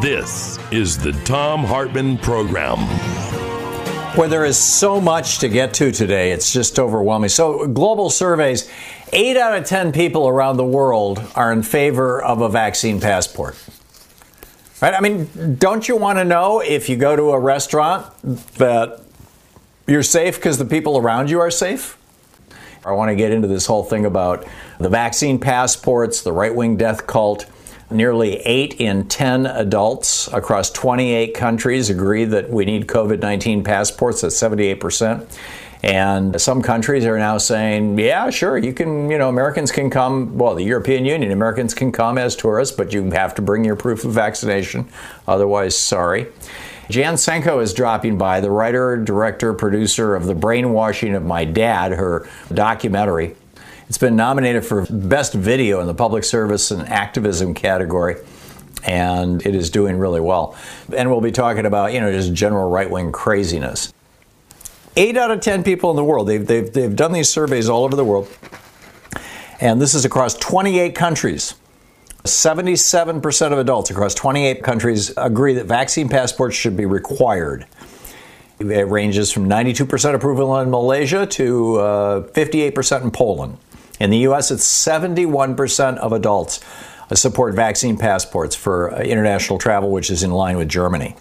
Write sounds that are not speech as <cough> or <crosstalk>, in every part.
This is the Thom Hartmann Program. Where there is so much to get to today, it's just overwhelming. So, global surveys eight out of 10 people around the world are in favor of a vaccine passport. Right? I mean, don't you want to know if you go to a restaurant that you're safe because the people around you are safe? I want to get into this whole thing about the vaccine passports, the right wing death cult. Nearly 8 in 10 adults across 28 countries agree that we need COVID 19 passports. That's 78%. And some countries are now saying, yeah, sure, you can, you know, Americans can come, well, the European Union, Americans can come as tourists, but you have to bring your proof of vaccination. Otherwise, sorry. Jen Senko is dropping by, the writer, director, producer of The Brainwashing of My Dad, her documentary. It's been nominated for Best Video in the Public Service and Activism category, and it is doing really well. And we'll be talking about, you know, just general right wing craziness. Eight out of 10 people in the world, they've, they've, they've done these surveys all over the world, and this is across 28 countries. 77% of adults across 28 countries agree that vaccine passports should be required. It ranges from 92% approval in Malaysia to uh, 58% in Poland. In the U.S., it's 71% of adults support vaccine passports for uh, international travel, which is in line with Germany.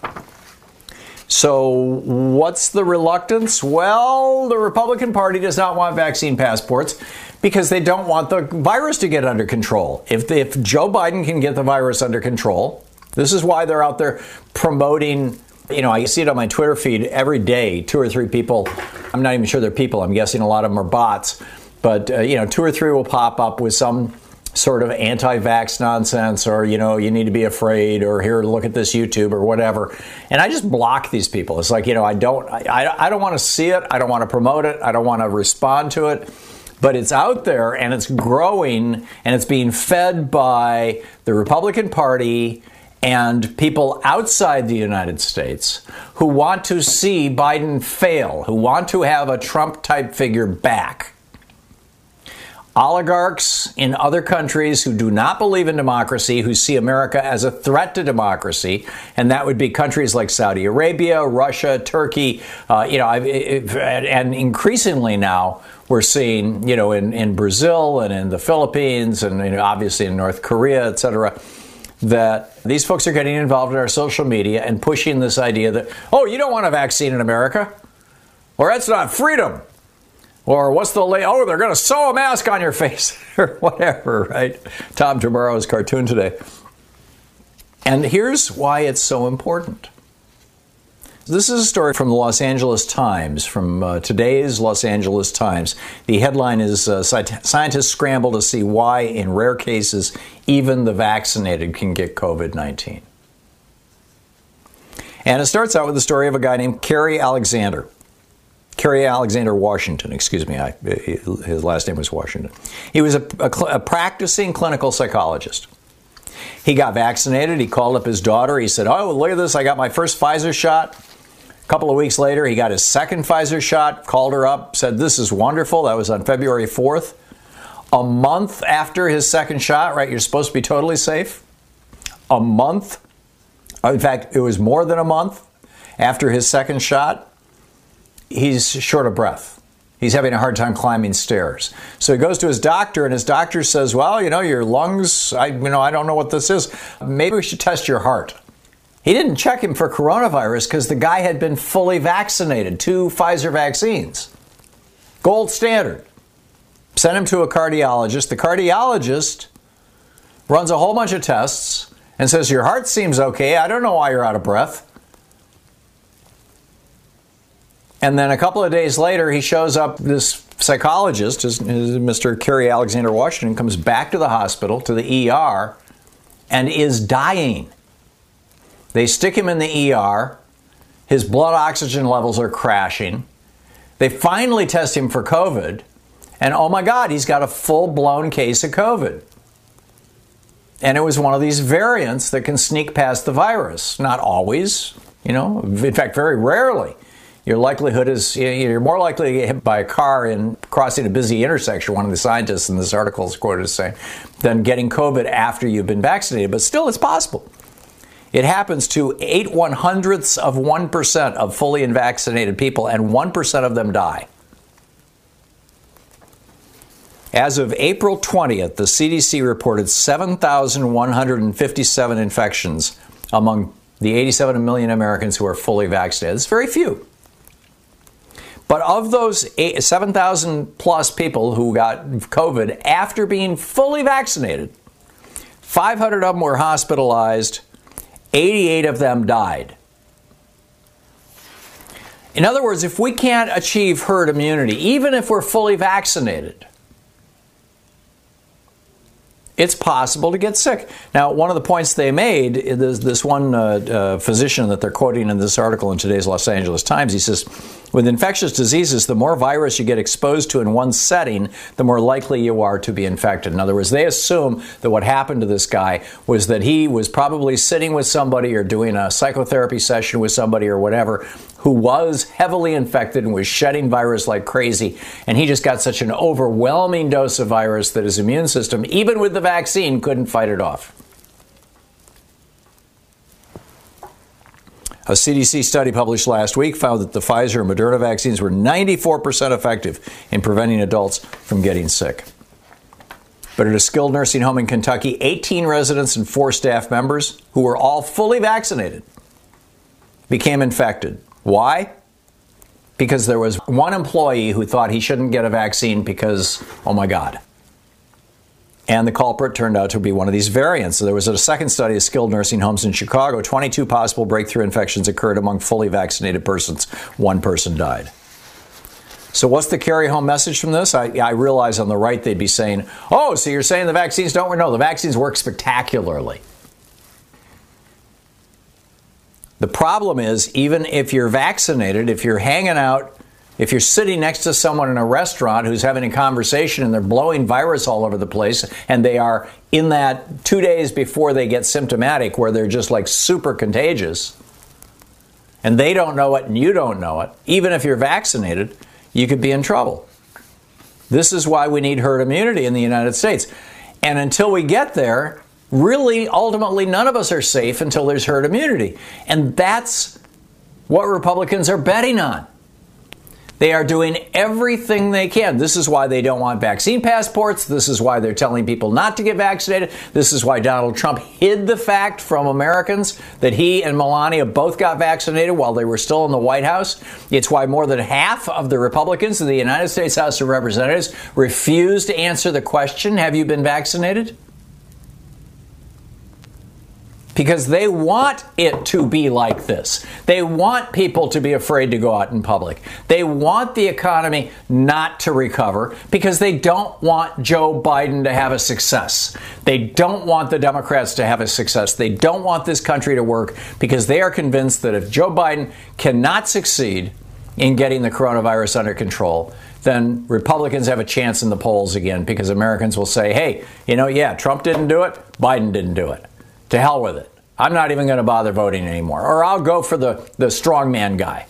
So, what's the reluctance? Well, the Republican Party does not want vaccine passports because they don't want the virus to get under control. If, if Joe Biden can get the virus under control, this is why they're out there promoting. You know, I see it on my Twitter feed every day, two or three people. I'm not even sure they're people. I'm guessing a lot of them are bots but uh, you know, two or three will pop up with some sort of anti-vax nonsense, or you know, you need to be afraid, or here, look at this YouTube, or whatever. And I just block these people. It's like you know, I don't, I, I don't want to see it. I don't want to promote it. I don't want to respond to it. But it's out there and it's growing and it's being fed by the Republican Party and people outside the United States who want to see Biden fail, who want to have a Trump type figure back oligarchs in other countries who do not believe in democracy, who see America as a threat to democracy, and that would be countries like Saudi Arabia, Russia, Turkey, uh, you know, and increasingly now we're seeing, you know, in, in Brazil and in the Philippines and you know, obviously in North Korea, et cetera, that these folks are getting involved in our social media and pushing this idea that, oh, you don't want a vaccine in America, or that's not freedom. Or what's the lay? Oh, they're going to sew a mask on your face <laughs> or whatever, right? Tom Tomorrow's cartoon today. And here's why it's so important. This is a story from the Los Angeles Times, from uh, today's Los Angeles Times. The headline is uh, Scientists scramble to see why, in rare cases, even the vaccinated can get COVID 19. And it starts out with the story of a guy named Cary Alexander. Cary Alexander Washington, excuse me, I, his last name was Washington. He was a, a, a practicing clinical psychologist. He got vaccinated. He called up his daughter. He said, Oh, look at this. I got my first Pfizer shot. A couple of weeks later, he got his second Pfizer shot, called her up, said, This is wonderful. That was on February 4th. A month after his second shot, right? You're supposed to be totally safe. A month. In fact, it was more than a month after his second shot he's short of breath. He's having a hard time climbing stairs. So he goes to his doctor, and his doctor says, Well, you know, your lungs, I, you know, I don't know what this is. Maybe we should test your heart. He didn't check him for coronavirus because the guy had been fully vaccinated, two Pfizer vaccines. Gold standard. Sent him to a cardiologist. The cardiologist runs a whole bunch of tests and says, Your heart seems okay. I don't know why you're out of breath. And then a couple of days later, he shows up. This psychologist, Mr. Cary Alexander Washington, comes back to the hospital, to the ER, and is dying. They stick him in the ER. His blood oxygen levels are crashing. They finally test him for COVID, and oh my God, he's got a full blown case of COVID. And it was one of these variants that can sneak past the virus. Not always, you know, in fact, very rarely your likelihood is you're more likely to get hit by a car in crossing a busy intersection, one of the scientists in this article is quoted as saying, than getting COVID after you've been vaccinated. But still, it's possible. It happens to 8 one hundredths of 1% of fully vaccinated people, and 1% of them die. As of April 20th, the CDC reported 7,157 infections among the 87 million Americans who are fully vaccinated. It's very few. But of those 7,000 plus people who got COVID after being fully vaccinated, 500 of them were hospitalized, 88 of them died. In other words, if we can't achieve herd immunity, even if we're fully vaccinated, it's possible to get sick. Now, one of the points they made is this one uh, uh, physician that they're quoting in this article in today's Los Angeles Times. He says, with infectious diseases, the more virus you get exposed to in one setting, the more likely you are to be infected. In other words, they assume that what happened to this guy was that he was probably sitting with somebody or doing a psychotherapy session with somebody or whatever who was heavily infected and was shedding virus like crazy. And he just got such an overwhelming dose of virus that his immune system, even with the vaccine, couldn't fight it off. A CDC study published last week found that the Pfizer and Moderna vaccines were 94% effective in preventing adults from getting sick. But at a skilled nursing home in Kentucky, 18 residents and four staff members, who were all fully vaccinated, became infected. Why? Because there was one employee who thought he shouldn't get a vaccine because, oh my God. And the culprit turned out to be one of these variants. So there was a second study of skilled nursing homes in Chicago. 22 possible breakthrough infections occurred among fully vaccinated persons. One person died. So, what's the carry home message from this? I, I, realize on the right they'd be saying, oh, so you're saying the vaccines don't work? No, the vaccines work spectacularly. The problem is, even if you're vaccinated, if you're hanging out, if you're sitting next to someone in a restaurant who's having a conversation and they're blowing virus all over the place, and they are in that two days before they get symptomatic, where they're just like super contagious, and they don't know it and you don't know it, even if you're vaccinated, you could be in trouble. This is why we need herd immunity in the United States. And until we get there, really, ultimately, none of us are safe until there's herd immunity. And that's what Republicans are betting on. They are doing everything they can. This is why they don't want vaccine passports. This is why they're telling people not to get vaccinated. This is why Donald Trump hid the fact from Americans that he and Melania both got vaccinated while they were still in the White House. It's why more than half of the Republicans in the United States House of Representatives refused to answer the question Have you been vaccinated? Because they want it to be like this. They want people to be afraid to go out in public. They want the economy not to recover because they don't want Joe Biden to have a success. They don't want the Democrats to have a success. They don't want this country to work because they are convinced that if Joe Biden cannot succeed in getting the coronavirus under control, then Republicans have a chance in the polls again because Americans will say, hey, you know, yeah, Trump didn't do it, Biden didn't do it. To hell with it. I'm not even going to bother voting anymore. Or I'll go for the, the strongman guy.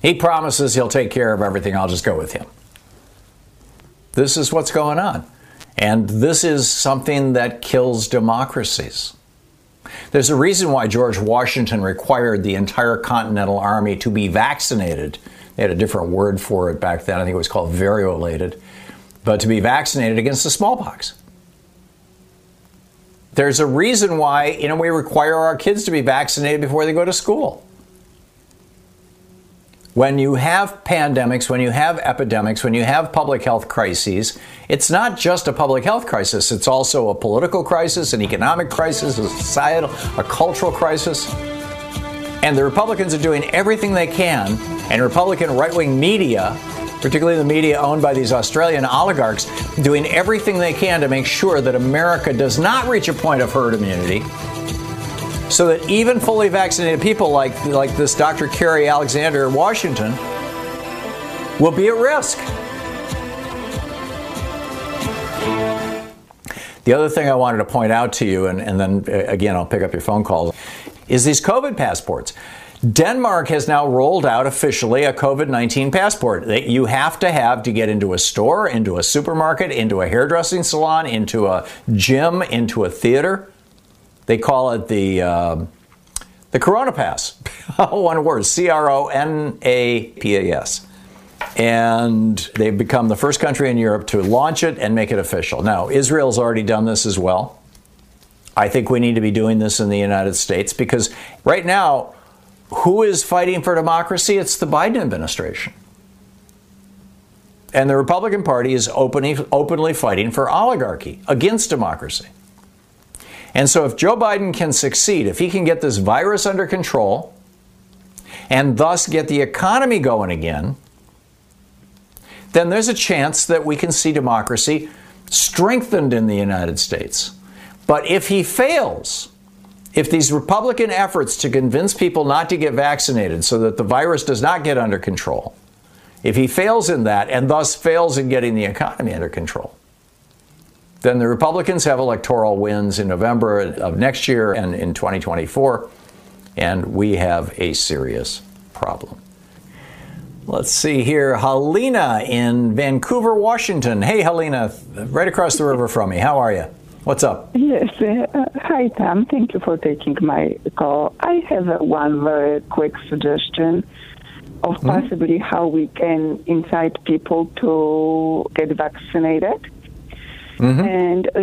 He promises he'll take care of everything. I'll just go with him. This is what's going on. And this is something that kills democracies. There's a reason why George Washington required the entire Continental Army to be vaccinated They had a different word for it back then. I think it was called variolated. But to be vaccinated against the smallpox. There's a reason why, you know, we require our kids to be vaccinated before they go to school. When you have pandemics, when you have epidemics, when you have public health crises, it's not just a public health crisis, it's also a political crisis, an economic crisis, a societal, a cultural crisis. And the Republicans are doing everything they can, and Republican right wing media, particularly the media owned by these Australian oligarchs, doing everything they can to make sure that America does not reach a point of herd immunity. So that even fully vaccinated people like, like this Dr. Cary Alexander in Washington will be at risk. The other thing I wanted to point out to you, and, and then uh, again, I'll pick up your phone calls, is these COVID passports. Denmark has now rolled out officially a COVID 19 passport that you have to have to get into a store, into a supermarket, into a hairdressing salon, into a gym, into a theater. They call it the, uh, the Corona Pass. <laughs> One word C R O N A P A S. And they've become the first country in Europe to launch it and make it official. Now, Israel's already done this as well. I think we need to be doing this in the United States because right now, who is fighting for democracy? It's the Biden administration. And the Republican Party is openly, openly fighting for oligarchy against democracy. And so, if Joe Biden can succeed, if he can get this virus under control and thus get the economy going again, then there's a chance that we can see democracy strengthened in the United States. But if he fails, if these Republican efforts to convince people not to get vaccinated so that the virus does not get under control, if he fails in that and thus fails in getting the economy under control, then the Republicans have electoral wins in November of next year and in 2024, and we have a serious problem. Let's see here. Helena in Vancouver, Washington. Hey, Helena, right across the river from me. How are you? What's up? Yes. Uh, hi, Tom. Thank you for taking my call. I have uh, one very quick suggestion of mm-hmm. possibly how we can incite people to get vaccinated. Mm-hmm. And uh,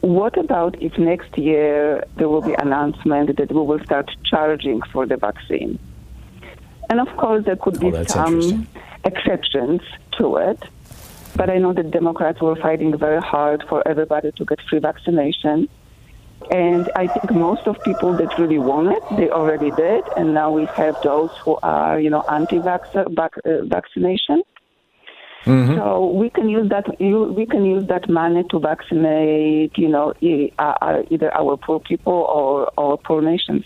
what about if next year there will be announcement that we will start charging for the vaccine? And of course, there could be oh, some exceptions to it. But I know that Democrats were fighting very hard for everybody to get free vaccination. And I think most of people that really want it, they already did. And now we have those who are, you know, anti-vaccination. Uh, mm-hmm. So we can use that. We can use that money to vaccinate, you know, either our poor people or, or poor nations.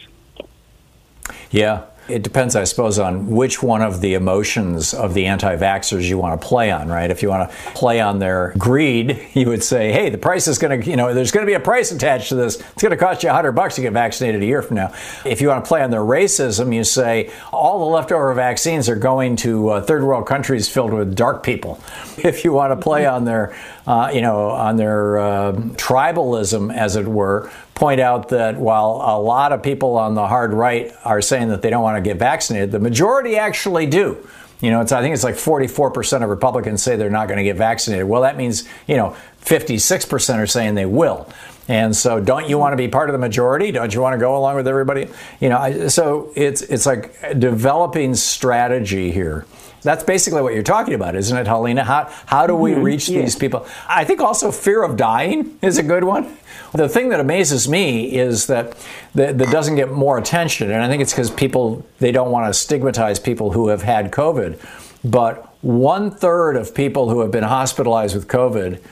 Yeah, it depends, I suppose, on which one of the emotions of the anti vaxxers you want to play on, right? If you want to play on their greed, you would say, hey, the price is going to, you know, there's going to be a price attached to this. It's going to cost you 100 bucks to get vaccinated a year from now. If you want to play on their racism, you say, all the leftover vaccines are going to uh, third world countries filled with dark people. <laughs> If you want to play on their, uh, you know, on their uh, tribalism, as it were, point out that while a lot of people on the hard right are saying that they don't want to get vaccinated, the majority actually do. You know, it's, I think it's like 44% of Republicans say they're not going to get vaccinated. Well, that means, you know, 56% are saying they will. And so, don't you want to be part of the majority? Don't you want to go along with everybody? You know, so it's it's like developing strategy here. That's basically what you're talking about, isn't it, Helena? How how do we mm-hmm. reach these people? I think also fear of dying is a good one. The thing that amazes me is that that, doesn't get more attention, and I think it's because people they don't want to stigmatize people who have had COVID. But one third of people who have been hospitalized with COVID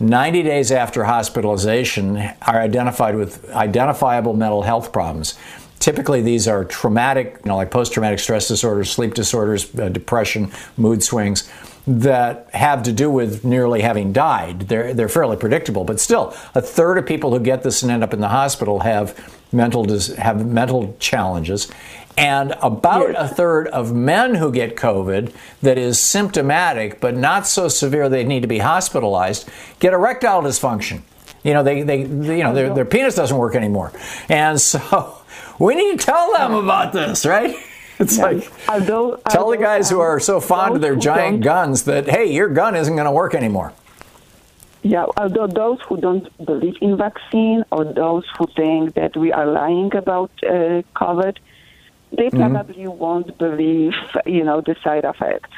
90 days after hospitalization are identified with identifiable mental health problems. Typically, these are traumatic, you know, like post traumatic stress disorders, sleep disorders, uh, depression, mood swings that have to do with nearly having died. They're, they're fairly predictable, but still, a third of people who get this and end up in the hospital have mental, have mental challenges. And about a third of men who get COVID that is symptomatic but not so severe they need to be hospitalized get erectile dysfunction. You know, they, they, you know, oh, their, their penis doesn't work anymore. And so <laughs> we need to tell them about this, right? It's Yeah. like Although- tell the guys who are so fond of their giant guns that hey, your gun isn't going to work anymore. Yeah, although those who don't believe in vaccine or those who think that we are lying about uh, COVID, they Mm-hmm. probably won't believe, you know, the side effects.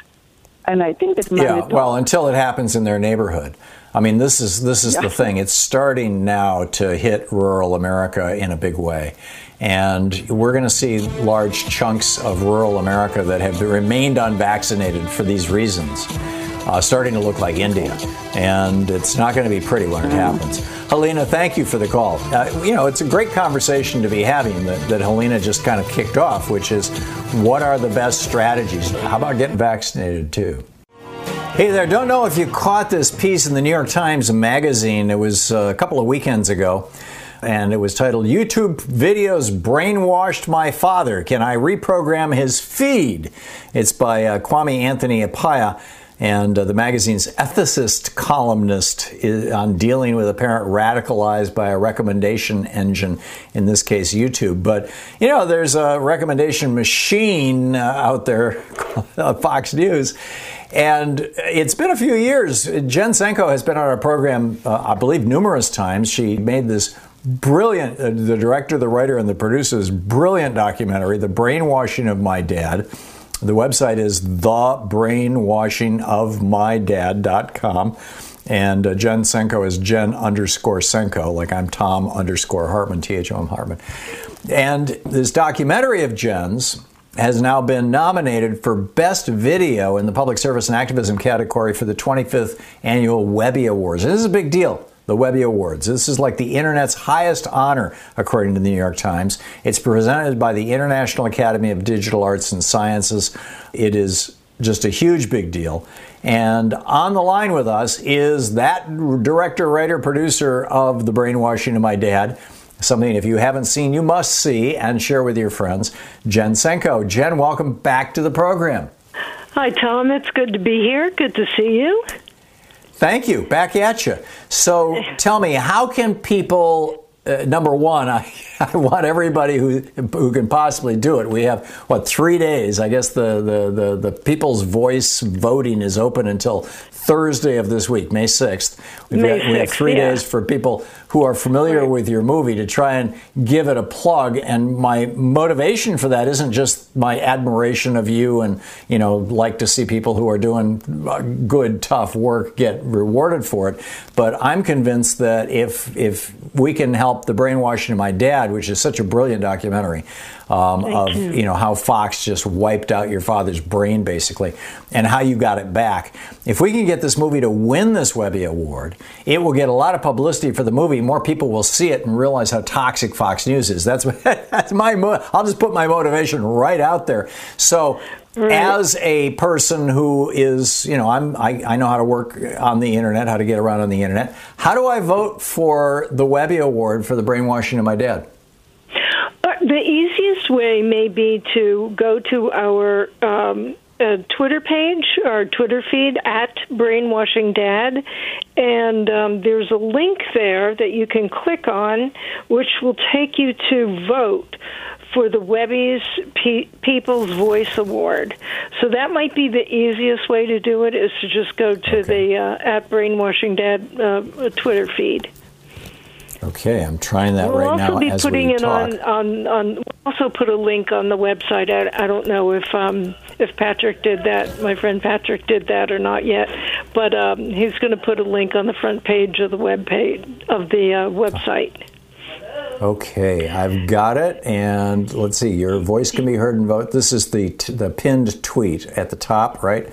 And I think that Yeah, well, until it happens in their neighborhood. I mean, this is this is the thing. It's starting now to hit rural America in a big way, and we're going to see large chunks of rural America that have remained unvaccinated for these reasons, uh, starting to look like India, and it's not going to be pretty when it happens. Helena, thank you for the call. Uh, you know, it's a great conversation to be having that, that Helena just kind of kicked off, which is what are the best strategies? How about getting vaccinated too? Hey there, don't know if you caught this piece in the New York Times Magazine. It was uh, a couple of weekends ago, and it was titled YouTube Videos Brainwashed My Father. Can I Reprogram His Feed? It's by uh, Kwame Anthony Appiah. And uh, the magazine's ethicist columnist is on dealing with a parent radicalized by a recommendation engine, in this case, YouTube. But, you know, there's a recommendation machine uh, out there, <laughs> Fox News. And it's been a few years. Jen Senko has been on our program, uh, I believe, numerous times. She made this brilliant, uh, the director, the writer, and the producer, this brilliant documentary, The Brainwashing of My Dad. The website is thebrainwashingofmydad.com. And uh, Jen Senko is Jen underscore Senko, like I'm Thom underscore Hartmann, T H O M Hartmann. And this documentary of Jen's has now been nominated for Best Video in the Public Service and Activism category for the 25th Annual Webby Awards. This is a big deal, the Webby Awards. This is like the internet's highest honor, according to the New York Times. It's presented by the International Academy of Digital Arts and Sciences. It is just a huge big deal. And on the line with us is that director, writer, producer of The Brainwashing of My Dad. Something, if you haven't seen, you must see and share with your friends. Jen Senko. Jen, welcome back to the program. Hi, Tom. It's good to be here. Good to see you. Thank you. Back at you. So <laughs> tell me, how can people? Uh, number one, <laughs> I, I want everybody who who can possibly do it. We have what three days? I guess the the the, the People's Voice voting is open until Thursday of this week, May sixth. We've May got, we have three yeah. days for people who are familiar Right. with your movie to try and give it a plug. And my motivation for that isn't just my admiration of you and you know like to see people who are doing uh, good, tough work get rewarded for it. But I'm convinced that if if we can help the brainwashing of my dad, which is such a brilliant documentary um, of you. know how Fox just wiped out your father's brain basically, and how you got it back. If we can get this movie to win this Webby Award, it will get a lot of publicity for the movie. More people will see it and realize how toxic Fox News is. That's what, <laughs> that's my. Mo- I'll just put my motivation right out there. So. As a person who is, you know, I'm, I, I know how to work on the internet, how to get around on the internet. How do I vote for the Webby Award for the brainwashing of my dad? Uh, the easiest way may be to go to our um, uh, Twitter page, our Twitter feed at Brainwashing Dad, and um, there's a link there that you can click on, which will take you to vote for the Webby's Pe- People's Voice Award. So that might be the easiest way to do it is to just go to the uh, at Brainwashing Dad uh, Twitter feed. Okay, I'm trying that We'll right also now be as putting it on, on, on we'll also put a link on the website. I, I don't know if um, if Patrick did that. My friend Patrick did that or not yet, but um, he's going to put a link on the front page of the web page of the uh, website. Okay, I've got it, and let's see. Your voice can be heard and vote. This is the t- the pinned tweet at the top, right?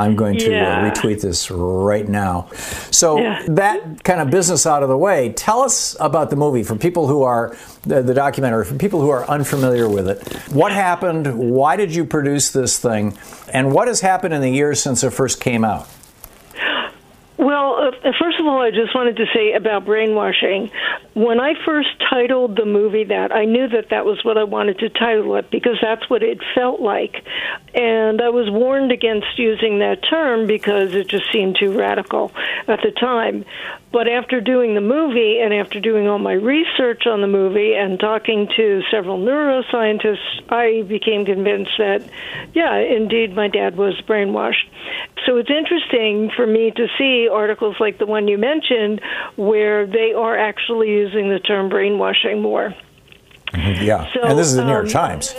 I'm going to Yeah. uh, retweet this right now. So Yeah. that kind of business out of the way. Tell us about the movie for people who are the, the documentary for people who are unfamiliar with it. What happened? Why did you produce this thing? And what has happened in the years since it first came out? Well, uh, first of all, I just wanted to say about brainwashing. When I first titled the movie that, I knew that that was what I wanted to title it because that's what it felt like. And I was warned against using that term because it just seemed too radical at the time. But after doing the movie and after doing all my research on the movie and talking to several neuroscientists, I became convinced that, yeah, indeed, my dad was brainwashed. So it's interesting for me to see articles like the one you mentioned where they are actually using the term brainwashing more. Mm-hmm. Yeah, So, and this is the New York um, Times.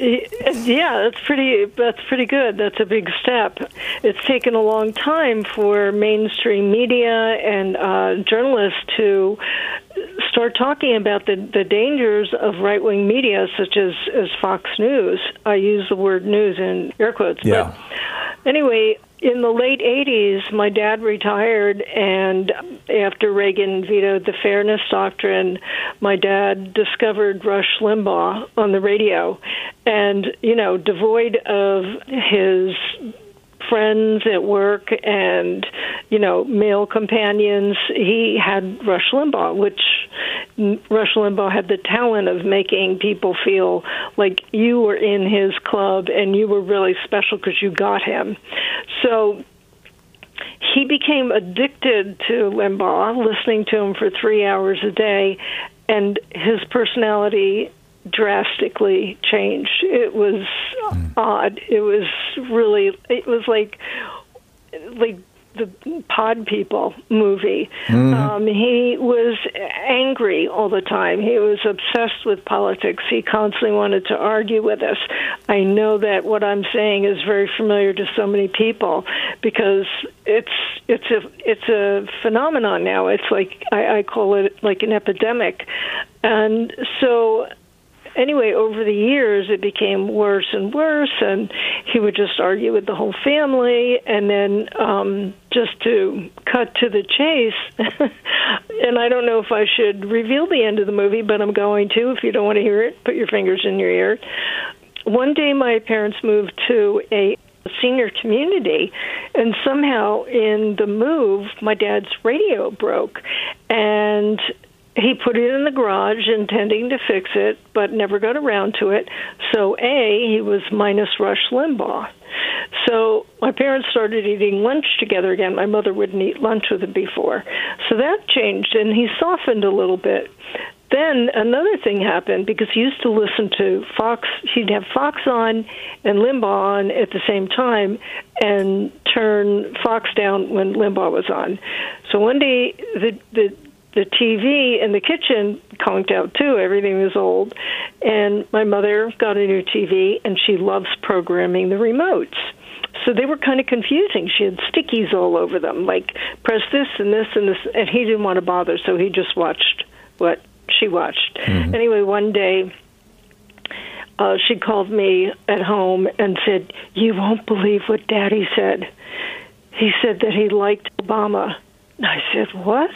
Yeah, that's pretty. That's pretty good. That's a big step. It's taken a long time for mainstream media and uh, journalists to start talking about the the dangers of right wing media, such as as Fox News. I use the word news in air quotes. Yeah. But anyway, in the late 80s, my dad retired, and after Reagan vetoed the Fairness Doctrine, my dad discovered Rush Limbaugh on the radio. And, you know, devoid of his friends at work and you know male companions. He had rush limbaugh which rush limbaugh had the talent of making people feel like you were in his club and you were really special because you got him. So he became addicted to Limbaugh, listening to him for three hours a day, and his personality drastically changed. It was odd. It was really. It was like like the Pod People movie. Um, he was angry all the time. He was obsessed with politics. He constantly wanted to argue with us. I know that what I'm saying is very familiar to so many people because it's it's a it's a phenomenon now. It's like I, I call it like an epidemic, and so anyway, over the years, it became worse and worse, and he would just argue with the whole family. And then, um, just to cut to the chase, <laughs> and I don't know if I should reveal the end of the movie, but I'm going to. If you don't want to hear it, put your fingers in your ear. One day, my parents moved to a senior community and somehow in the move my dad's radio broke and he put it in the garage intending to fix it but never got around to it so a he was minus rush limbaugh so my parents started eating lunch together again my mother wouldn't eat lunch with him before so that changed and he softened a little bit then another thing happened because he used to listen to Fox. He'd have Fox on and Limbaugh on at the same time, and turn Fox down when Limbaugh was on. So one day the the the TV in the kitchen conked out too. Everything was old, and my mother got a new TV, and she loves programming the remotes. So they were kind of confusing. She had stickies all over them, like press this and this and this, and he didn't want to bother, so he just watched what she watched. Anyway, one day uh, she called me at home and said, "You won't believe what Daddy said. He said that he liked Obama." And I said, "What?"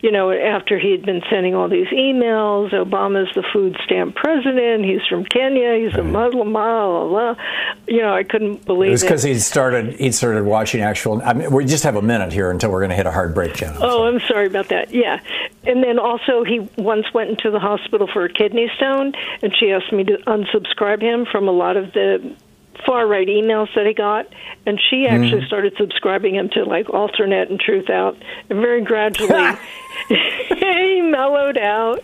You know, after he had been sending all these emails, Obama's the food stamp president. He's from Kenya. He's a Muslim. Blah, blah, blah. You know, I couldn't It believe was it. because he started he started watching actual. I mean, we just have a minute here until we're going to hit a hard break, Jen. Oh, I'm sorry about that. Yeah. And then also, he once went into the hospital for a kidney stone, and she asked me to unsubscribe him from a lot of the far right emails that he got. And she actually started subscribing him to like AlterNet and Truthout. And very gradually, <laughs> <laughs> he mellowed out.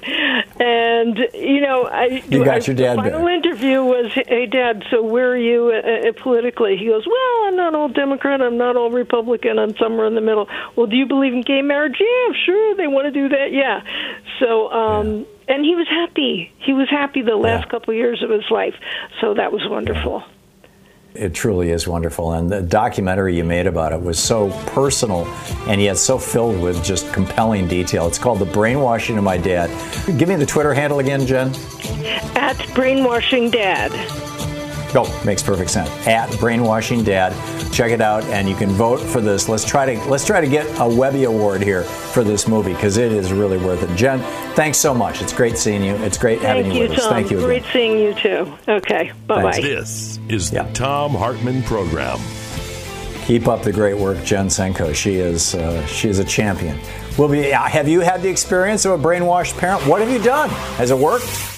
And, you know, I. You got I, your dad The final back. interview was, hey, Dad, so where are you uh, uh, politically? He goes, well, I'm not all Democrat, I'm not all Republican, I'm somewhere in the middle. Well, do you believe in gay marriage? Yeah, sure, they want to do that, yeah. So, um, and he was happy. He was happy the last Yeah. couple of years of his life. So that was wonderful. It truly is wonderful. And the documentary you made about it was so personal and yet so filled with just compelling detail. It's called The Brainwashing of My Dad. Give me the Twitter handle again, Jen. At Brainwashing Dad. Oh, makes perfect sense. At Brainwashing Dad. Check it out and you can vote for this. Let's try to let's try to get a Webby Award here for this movie because it is really worth it. Jen, thanks so much. It's great seeing you. It's great having you, you, with us. Tom. Thank you Great again. seeing you too. Okay, bye bye. This is Yeah. the Thom Hartmann Program. Keep up the great work, Jen Senko. She is uh, she is a champion. Will be. Have you had the experience of a brainwashed parent? What have you done? Has it worked?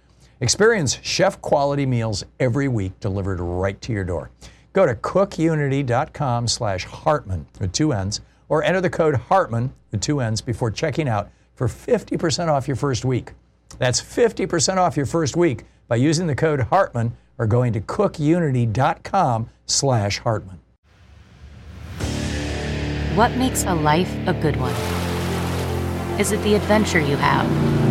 Experience chef quality meals every week delivered right to your door. Go to cookunity.com slash Hartmann with two N's or enter the code Hartmann with two N's before checking out for 50% off your first week. That's 50% off your first week by using the code Hartmann or going to cookunity.com slash Hartmann. What makes a life a good one? Is it the adventure you have?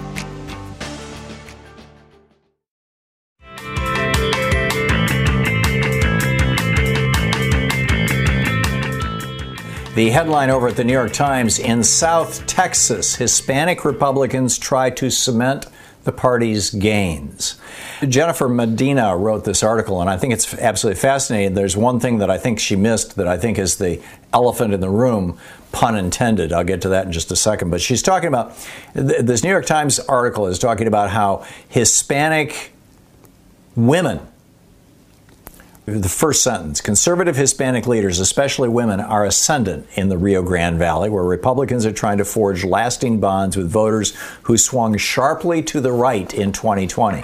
The headline over at the New York Times in South Texas, Hispanic Republicans try to cement the party's gains. Jennifer Medina wrote this article, and I think it's absolutely fascinating. There's one thing that I think she missed that I think is the elephant in the room, pun intended. I'll get to that in just a second. But she's talking about this New York Times article is talking about how Hispanic women the first sentence conservative Hispanic leaders, especially women, are ascendant in the Rio Grande Valley, where Republicans are trying to forge lasting bonds with voters who swung sharply to the right in 2020.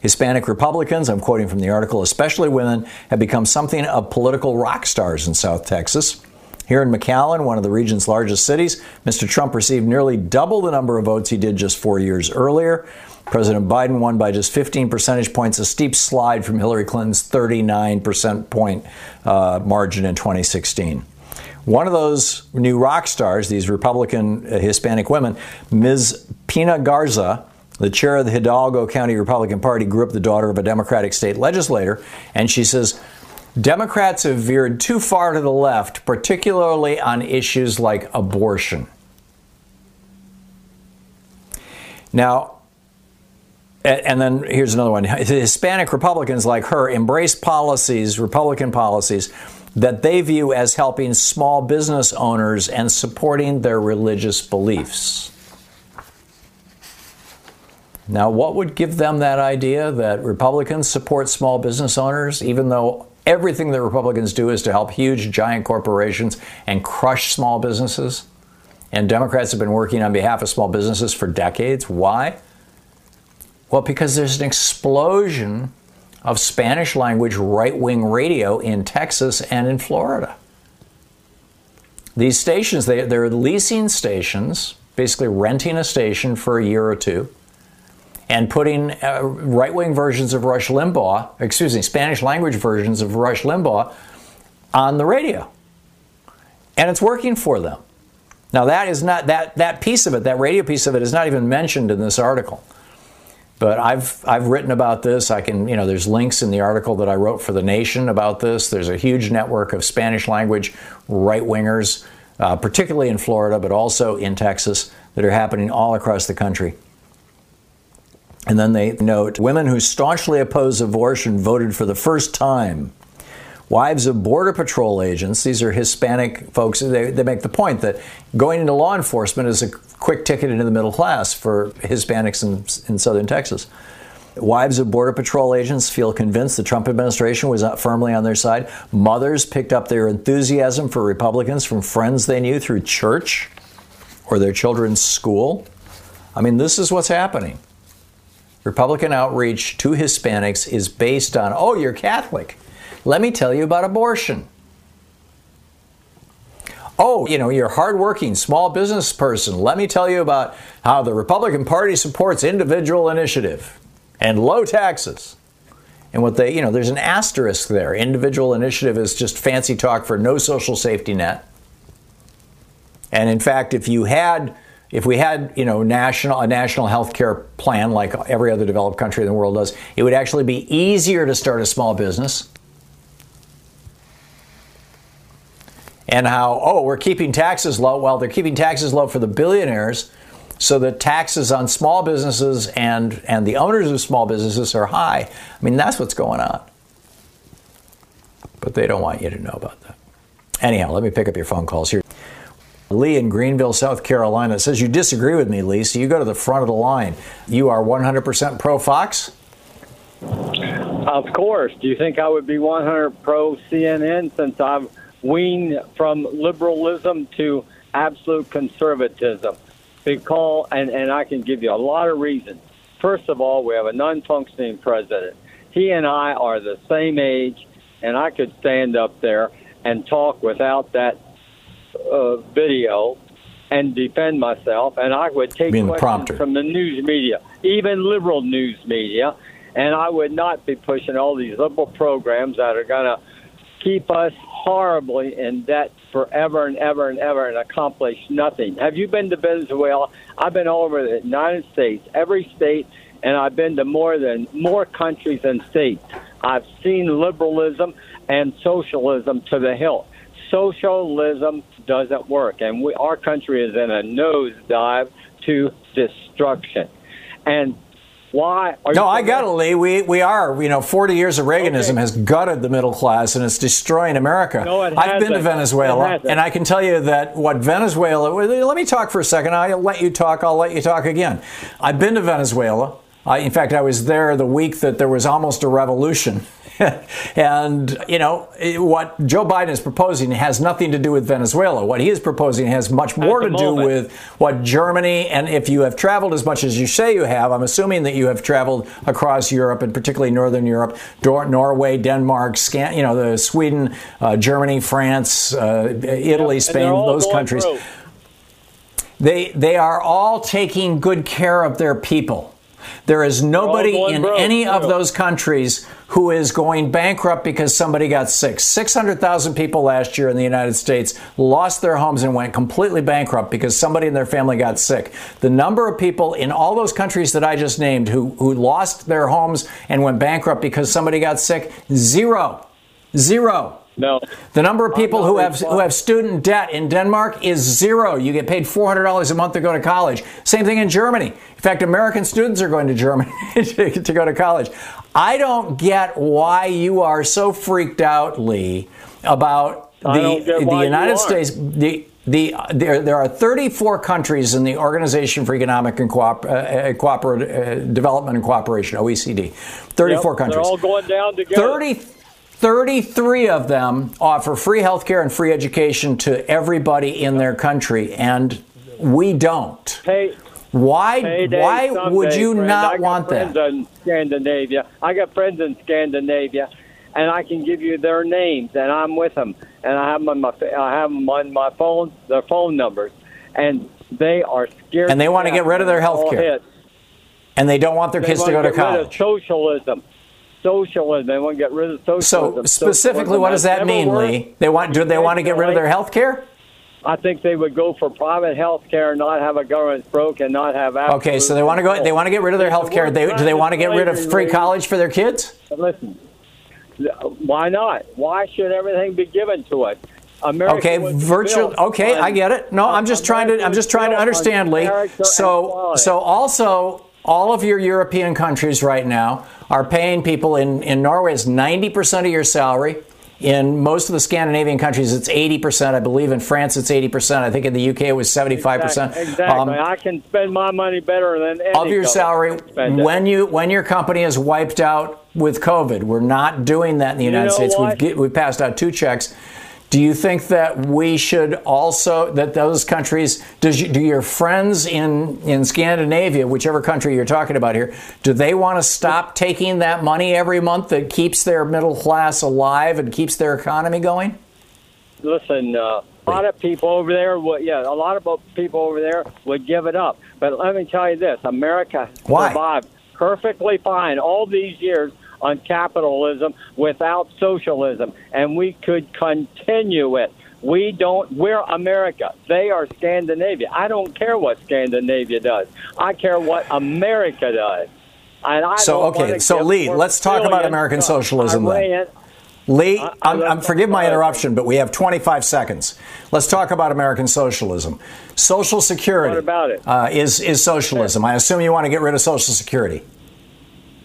Hispanic Republicans, I'm quoting from the article, especially women, have become something of political rock stars in South Texas. Here in McAllen, one of the region's largest cities, Mr. Trump received nearly double the number of votes he did just four years earlier. President Biden won by just 15 percentage points, a steep slide from Hillary Clinton's 39 percent point uh, margin in 2016. One of those new rock stars, these Republican uh, Hispanic women, Ms. Peña Garza, the chair of the Hidalgo County Republican Party, grew up the daughter of a Democratic state legislator, and she says Democrats have veered too far to the left, particularly on issues like abortion. Now, and then here's another one. Hispanic Republicans like her embrace policies, Republican policies, that they view as helping small business owners and supporting their religious beliefs. Now, what would give them that idea that Republicans support small business owners, even though everything that Republicans do is to help huge, giant corporations and crush small businesses? And Democrats have been working on behalf of small businesses for decades. Why? Well, because there's an explosion of Spanish language right wing radio in Texas and in Florida. These stations, they, they're leasing stations, basically renting a station for a year or two, and putting uh, right wing versions of Rush Limbaugh, excuse me, Spanish language versions of Rush Limbaugh on the radio. And it's working for them. Now, that is not, that, that piece of it, that radio piece of it, is not even mentioned in this article. But I've I've written about this. I can you know there's links in the article that I wrote for the Nation about this. There's a huge network of Spanish language right wingers, uh, particularly in Florida, but also in Texas, that are happening all across the country. And then they note women who staunchly oppose abortion voted for the first time. Wives of Border Patrol agents, these are Hispanic folks, they, they make the point that going into law enforcement is a quick ticket into the middle class for Hispanics in, in southern Texas. Wives of Border Patrol agents feel convinced the Trump administration was firmly on their side. Mothers picked up their enthusiasm for Republicans from friends they knew through church or their children's school. I mean, this is what's happening. Republican outreach to Hispanics is based on, oh, you're Catholic. Let me tell you about abortion. Oh, you know, you're a hardworking small business person. Let me tell you about how the Republican Party supports individual initiative and low taxes. And what they, you know, there's an asterisk there. Individual initiative is just fancy talk for no social safety net. And in fact, if you had if we had, you know, national a national health care plan like every other developed country in the world does, it would actually be easier to start a small business. And how, oh, we're keeping taxes low. Well, they're keeping taxes low for the billionaires so the taxes on small businesses and, and the owners of small businesses are high. I mean, that's what's going on. But they don't want you to know about that. Anyhow, let me pick up your phone calls here. Lee in Greenville, South Carolina says you disagree with me, Lee, so you go to the front of the line. You are 100% pro Fox? Of course. Do you think I would be 100 pro CNN since I've weaned from liberalism to absolute conservatism? Because, and, and I can give you a lot of reasons. First of all, we have a non functioning president. He and I are the same age, and I could stand up there and talk without that uh, video and defend myself, and I would take Being questions prompter. from the news media, even liberal news media, and I would not be pushing all these liberal programs that are going to keep us horribly in debt forever and ever and ever and accomplish nothing. Have you been to Venezuela? I've been all over the United States, every state, and I've been to more than more countries and states. I've seen liberalism and socialism to the hilt. Socialism doesn't work, and we, our country is in a nosedive to destruction. And why? Are No, I got it, Lee. We, we are. You know, 40 years of Reaganism Okay. has gutted the middle class and it's destroying America. No, it I've been to. Venezuela, and I can tell you that what Venezuela. Let me talk for a second. I'll let you talk. I'll let you talk again. I've been to Venezuela. I, in fact, I was there the week that there was almost a revolution. <laughs> and, you know, what Joe Biden is proposing has nothing to do with Venezuela. What he is proposing has much more to do with what Germany, and if you have traveled as much as you say you have, I'm assuming that you have traveled across Europe, and particularly Northern Europe, Dor- Norway, Denmark, Scan, you know, the Sweden, uh, Germany, France, uh, Italy, And Spain, those countries. through. They they are all taking good care of their people. There is nobody in broke, any of those countries who is going bankrupt because somebody got sick. 600,000 people last year in the United States lost their homes and went completely bankrupt because somebody in their family got sick. The number of people in all those countries that I just named who, who lost their homes and went bankrupt because somebody got sick, zero. Zero. No. The number of people who have who have student debt in Denmark is zero. You get paid four hundred dollars a month to go to college. Same thing in Germany. In fact, American students are going to Germany <laughs> to, go to college. I don't get why you are so freaked out, Lee, about the don't get why the United. States. The the, there, there are 34 countries in the Organization for Economic and Coop, uh, uh, Cooper- uh, Development and Cooperation, OECD. 34 Yep, countries. They're all going down together. 30, 33 of them offer free health care and free education to everybody in their country, and we don't. Pay, Why, payday why someday, would you friend. not want that? in Scandinavia. I got friends in Scandinavia, and I can give you their names, and I'm with them, and I have them on my I have them on my phone, their phone numbers, and they are scared. And they wanna get rid of their when it all health care. And they don't want their They kids to go to get rid of college. socialism. Socialism. They want to get rid of socialism. So, specifically, Socialism what does that mean, worked. Lee? They want? Do they want to get rid of their health care? I think they would go for private health care, not have a government broke, and not have. Okay, so they want to go. They want to get rid of their health care. They, do they want to get rid of free college for their kids? Listen, why not? Why should everything be given to us? America Okay, virtual. Okay, on- I get it. No, I'm just trying to. I'm just trying to understand, Lee. on character and So, so also, all of your European countries right now are paying people in, in Norway, is 90% of your salary. In most of the Scandinavian countries, it's 80%. I believe in France, it's 80%. I think in the UK, it was 75%. Exactly. exactly. Um, I can spend my money better than any of your salary when you when your company is wiped out with COVID. We're not doing that in the United States. We've, we've passed out two checks do you think that we should also that those countries does you, do your friends in in Scandinavia, whichever country you're talking about here, do they want to stop taking that money every month that keeps their middle class alive and keeps their economy going? Listen, uh, a lot of people over there, would, yeah, a lot of people over there would give it up. But let me tell you this: America Why? survived perfectly fine all these years on capitalism without socialism, and we could continue it. We don't, we're America. They are Scandinavia. I don't care what Scandinavia does. I care what America does. And I so, okay, so Lee, let's talk about American socialism then. Lee, I'm, I'm, forgive my interruption, but we have 25 seconds. Let's talk about American socialism. Social Security what about it? Uh, is, is socialism. I assume you want to get rid of Social Security.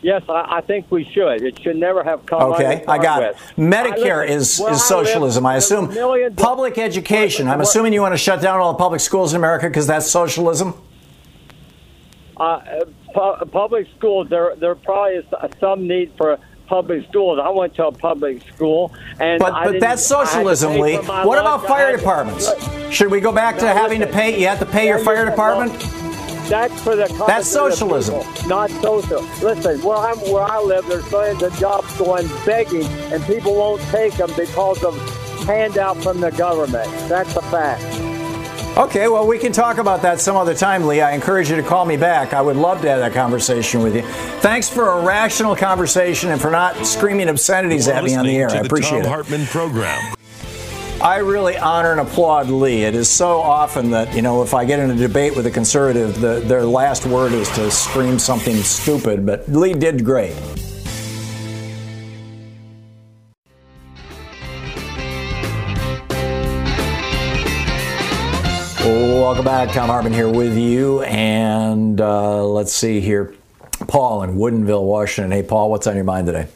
Yes, I, I, think we should. It should never have come. Okay, I got it. Medicare I is is socialism. I, assume public education. I'm assuming you want to shut down all the public schools in America because that's socialism. Uh, pu- public schools. There, there probably is some need for public schools. I went to a public school, and but but that's socialism, Lee. What about fire departments? Should we go back to having to pay? You have to pay your fire department. That's for the that's socialism, people, not social. Listen, where I'm where I live, there's millions of jobs going begging, and people won't take them because of handout from the government. That's a fact. Okay, well, we can talk about that some other time, Lee. I encourage you to call me back. I would love to have that conversation with you. Thanks for a rational conversation and for not screaming obscenities at me on the air. I appreciate Thom it. Hartmann program. I really honor and applaud Lee. It is so often that, you know, if I get in a debate with a conservative, the, their last word is to scream something stupid, but Lee did great. Welcome back. Thom Hartmann here with you. And uh, let's see here. Paul in Woodinville, Washington. Hey, Paul, what's on your mind today?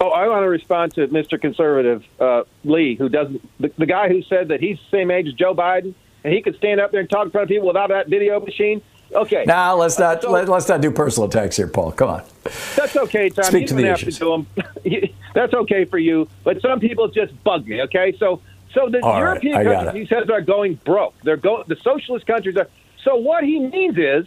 Oh, I want to respond to Mr. Conservative uh, Lee, who doesn't the, the guy who said that he's the same age as Joe Biden and he could stand up there and talk in front of people without that video machine. Okay. Now let's not so, let, us not do personal attacks here, Paul. Come on. That's okay, Thom. Speak you to the have issues. To do them. <laughs> that's okay for you, but some people just bug me. Okay, so so the All European right, countries he says are going broke. They're go the socialist countries are. So what he means is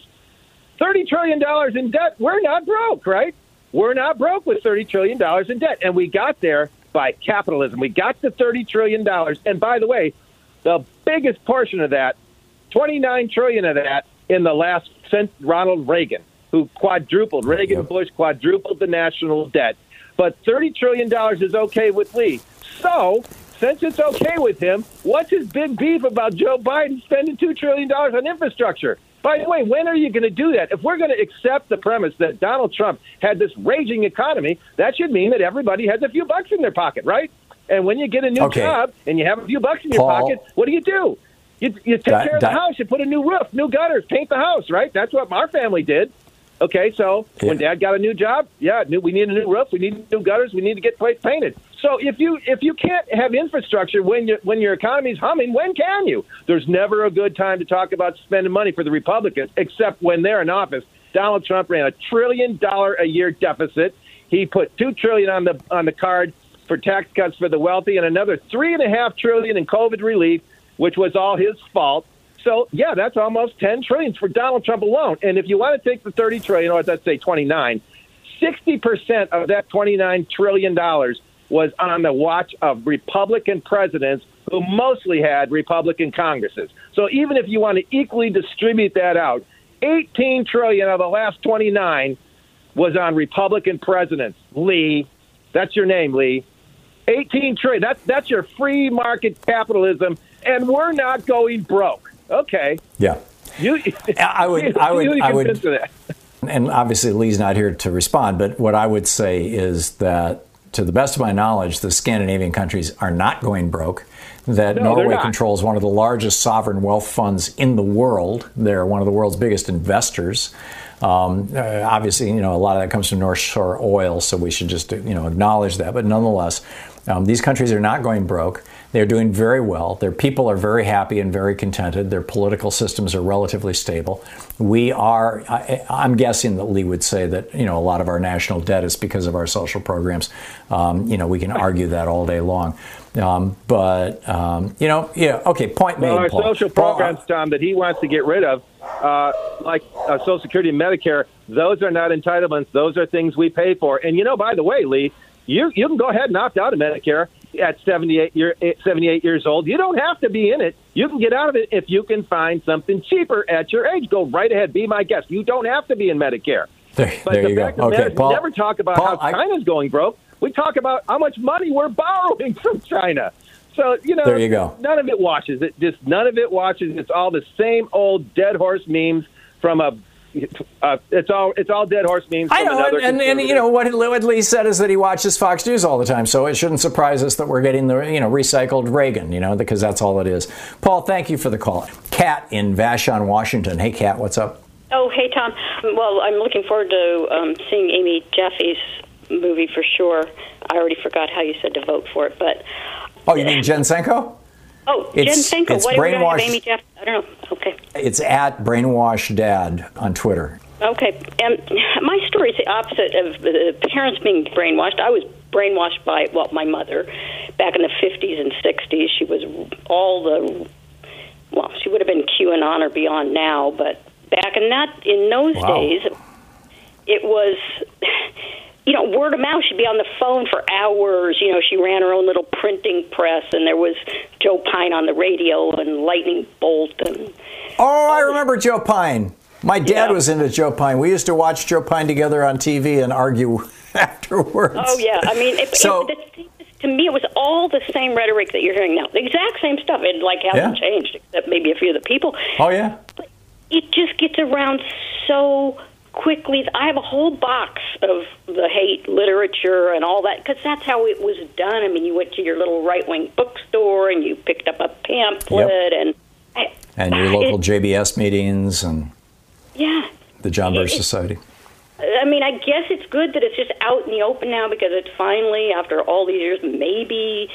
thirty trillion dollars in debt. We're not broke, right? We're not broke with $30 trillion in debt. And we got there by capitalism. We got to $30 trillion. And by the way, the biggest portion of that, 29 trillion of that in the last, since Ronald Reagan, who quadrupled, Reagan and Bush quadrupled the national debt. But $30 trillion is okay with Lee. So, since it's okay with him, what's his big beef about Joe Biden spending $2 trillion on infrastructure? By the way, when are you going to do that? If we're going to accept the premise that Donald Trump had this raging economy, that should mean that everybody has a few bucks in their pocket, right? And when you get a new okay. job and you have a few bucks in your pocket, what do you do? You, you take that, care of the that, house, you put a new roof, new gutters, paint the house, right? That's what our family did. Okay, so yeah. when Dad got a new job, yeah, we need a new roof, we need new gutters, we need to get place painted. So if you if you can't have infrastructure when you when your economy's humming, when can you? There's never a good time to talk about spending money for the Republicans, except when they're in office. Donald Trump ran a trillion dollar a year deficit. He put two trillion on the on the card for tax cuts for the wealthy, and another three and a half trillion in COVID relief, which was all his fault. So yeah, that's almost ten trillion for Donald Trump alone. And if you want to take the thirty trillion, or let's say twenty nine, sixty percent of that twenty nine trillion dollars was on the watch of Republican presidents who mostly had Republican Congresses. So even if you want to equally distribute that out, 18 trillion of the last 29 was on Republican presidents. Lee, that's your name, Lee. 18 trillion. That's that's your free market capitalism, and we're not going broke. Okay. Yeah. You, I would. I would. <laughs> I would. And obviously, Lee's not here to respond. But what I would say is that to the best of my knowledge, the Scandinavian countries are not going broke. That no, Norway controls one of the largest sovereign wealth funds in the world. They're one of the world's biggest investors. Um, uh, obviously, you know, a lot of that comes from North Sea oil, so we should just, you know, acknowledge that. But nonetheless, um, these countries are not going broke. They're doing very well. Their people are very happy and very contented. Their political systems are relatively stable. We are, I, am guessing that Lee would say that, you know, a lot of our national debt is because of our social programs. Um, you know, we can argue that all day long. Um, but, um, you know, yeah, okay, point made. Our Paul. social Paul, programs, Thom, that he wants to get rid of, uh, like uh, Social Security and Medicare, those are not entitlements. Those are things we pay for. And, you know, by the way, Lee, you, you can go ahead and opt out of Medicare at 78, year, eh, 78 years old. You don't have to be in it. You can get out of it if you can find something cheaper at your age. Go right ahead. Be my guest. You don't have to be in Medicare. There, but there the you fact go. Of Okay, Paul, we never talk about Paul, how I- China's going broke. We talk about how much money we're borrowing <laughs> from China. So you know, There you go. None of it washes. It just none of it washes. It's all the same old dead horse memes from a. Uh, it's all it's all dead horse memes. I know, another and, and, and you know what, what Lee said is that he watches Fox News all the time, so it shouldn't surprise us that we're getting the you know recycled Reagan, you know, because that's all it is. Paul, thank you for the call. Kat in Vashon, Washington. Hey, Kat, what's up? Oh, hey, Thom. Well, I'm looking forward to um, seeing Amy Jeffy's movie for sure. I already forgot how you said to vote for it, but Oh, you mean Jen Senko? Oh, It's- Jen Senko. it's What have Amy Jeff? I don't know. Okay. It's at Brainwash Dad on Twitter. Okay. Um, my story is the opposite of the parents being brainwashed. I was brainwashed by, well, my mother back in the 50s and 60s. She was all the, well, she would have been QAnon or beyond now, but back in that, in those Wow. days, it was, you know, word of mouth. She'd be on the phone for hours. You know, she ran her own little printing press, and there was Joe Pyne on the radio and Lightning Bolt and Oh, I remember Joe Pyne. My dad was into Joe Pyne. We used to watch Joe Pyne together on TV and argue <laughs> afterwards. Oh yeah, I mean, it, So- it, the, to me, it was all the same rhetoric that you're hearing now. The exact same stuff. It like hasn't Yeah. changed, except maybe a few of the people. Oh yeah. It just gets around so quickly. I have a whole box of the hate literature and all that because that's how it was done. I mean, you went to your little right wing bookstore and you picked up a pamphlet and. I, And your it- local JBS meetings and yeah, the John Birch It- Society. I mean, I guess it's good that it's just out in the open now because it's finally, after all these years, maybe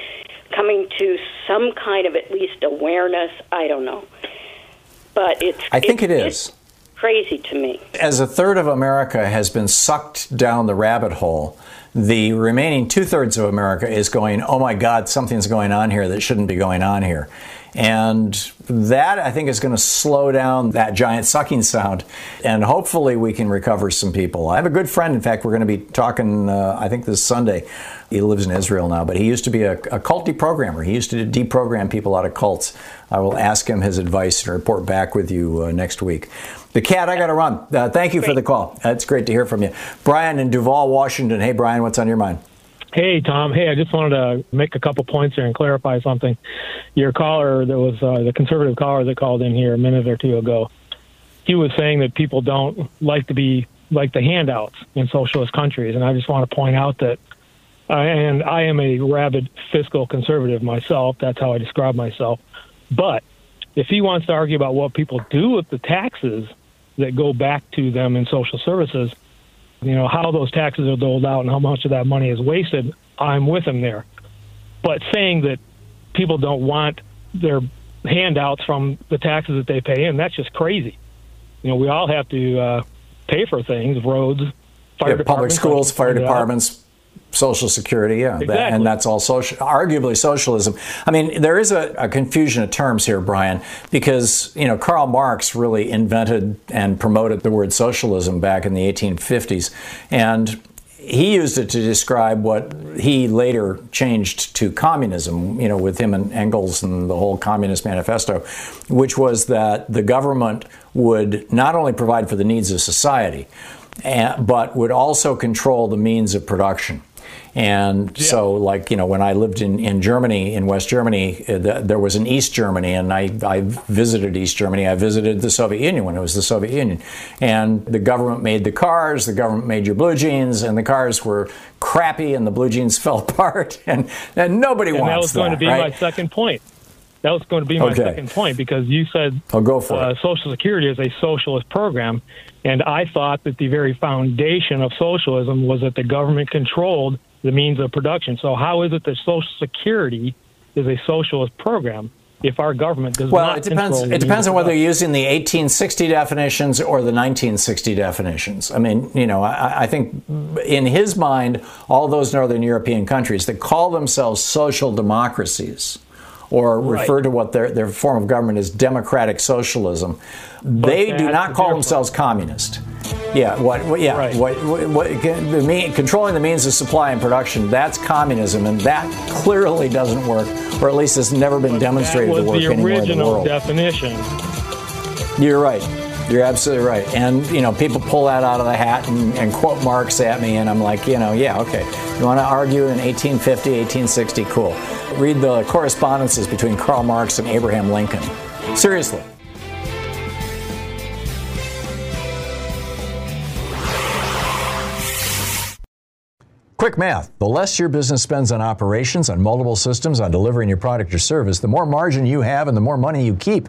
coming to some kind of at least awareness. I don't know, but it's. I think it it's is. Crazy to me. As a third of America has been sucked down the rabbit hole, the remaining two thirds of America is going, oh my God, something's going on here that shouldn't be going on here. And that, I think, is going to slow down that giant sucking sound. And hopefully, we can recover some people. I have a good friend, in fact, we're going to be talking, uh, I think, this Sunday. He lives in Israel now, but he used to be a, a cult deprogrammer. He used to deprogram people out of cults. I will ask him his advice and report back with you uh, next week. The cat, I got to run. Uh, thank you for the call. It's great to hear from you. Brian in Duvall, Washington. Hey, Brian, what's on your mind? Hey, Thom. Hey, I just wanted to make a couple points here and clarify something. Your caller, that was uh, the conservative caller that called in here a minute or two ago, he was saying that people don't like to be like the handouts in socialist countries. And I just want to point out that, uh, and I am a rabid fiscal conservative myself. That's how I describe myself. But if he wants to argue about what people do with the taxes that go back to them in social services, you know, how those taxes are doled out and how much of that money is wasted, I'm with them there. But saying that people don't want their handouts from the taxes that they pay in, that's just crazy. You know, we all have to uh, pay for things, roads, fire Yeah, public schools, fire departments, social security, yeah, that- Exactly. and that's all social, arguably socialism. I mean, there is a, a confusion of terms here, Brian, because you know Karl Marx really invented and promoted the word socialism back in the 1850s, and he used it to describe what he later changed to communism, you know, with him and Engels and the whole Communist Manifesto, which was that the government would not only provide for the needs of society, eh, but would also control the means of production. And so, like, you know, when I lived in, in Germany, in West Germany, uh, th- there was an East Germany, and I, I visited East Germany. I visited the Soviet Union when it was the Soviet Union. And the government made the cars, the government made your blue jeans, and the cars were crappy, and the blue jeans <laughs> fell apart, and, and nobody and wants that was going to be right? my second point. that was going to be my Okay. second point because you said I'll go for uh. Social Security is a socialist program, and I thought that the very foundation of socialism was that the government controlled the means of production. So how is it that Social Security is a socialist program if our government does Well, not it depends. It depends on whether you're using the 1860 definitions or the 1960 definitions. I mean, you know, I, I think in his mind, all those Northern European countries that call themselves social democracies or Right. refer to what their, their form of government is democratic socialism, they do not call themselves communist. Yeah, what, what yeah, Right. what, what, what the mean, controlling the means of supply and production, that's communism, and that clearly doesn't work, or at least has never been demonstrated to work the anywhere in the world. Well, the original definition. You're right. You're absolutely right. And, you know, people pull that out of the hat and, and quote Marx at me, and I'm like, you know, yeah, okay. You want to argue in 1850, 1860, cool. Read the correspondences between Karl Marx and Abraham Lincoln. Seriously. Quick math. The less your business spends on operations, on multiple systems, on delivering your product or service, the more margin you have and the more money you keep.